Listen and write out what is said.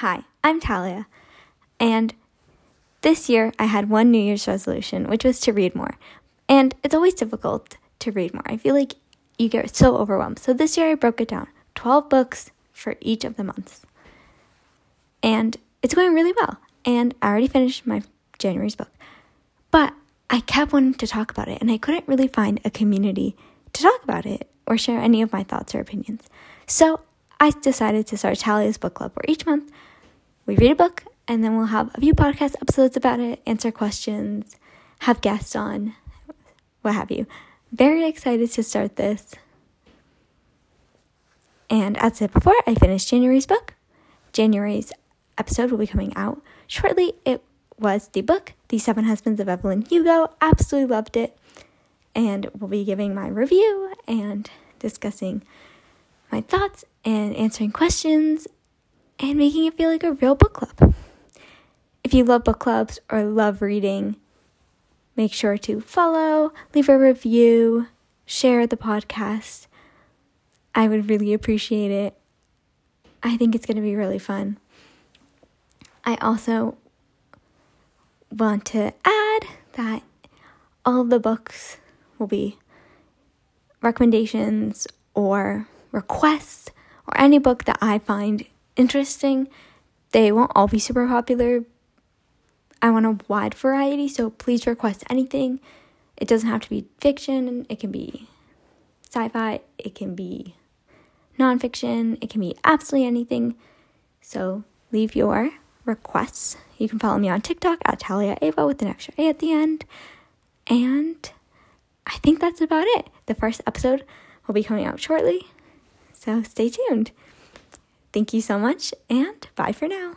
Hi, I'm Talia, and this year I had one New Year's resolution, which was to read more. And it's always difficult to read more. I feel like you get so overwhelmed. So this year I broke it down 12 books for each of the months. And it's going really well. And I already finished my January's book. But I kept wanting to talk about it, and I couldn't really find a community to talk about it or share any of my thoughts or opinions. So I decided to start Talia's Book Club, where each month we read a book and then we'll have a few podcast episodes about it, answer questions, have guests on, what have you. Very excited to start this. And as I said before, I finished January's book. January's episode will be coming out shortly. It was the book, The Seven Husbands of Evelyn Hugo. Absolutely loved it. And we'll be giving my review and discussing my thoughts and answering questions and making it feel like a real book club. If you love book clubs or love reading, make sure to follow, leave a review, share the podcast. I would really appreciate it. I think it's going to be really fun. I also want to add that all the books will be recommendations or requests or any book that I find interesting. They won't all be super popular. I want a wide variety, so please request anything. It doesn't have to be fiction, it can be sci fi, it can be nonfiction, it can be absolutely anything. So leave your requests. You can follow me on TikTok at Talia Ava with an extra A at the end. And I think that's about it. The first episode will be coming out shortly. So stay tuned. Thank you so much, and bye for now.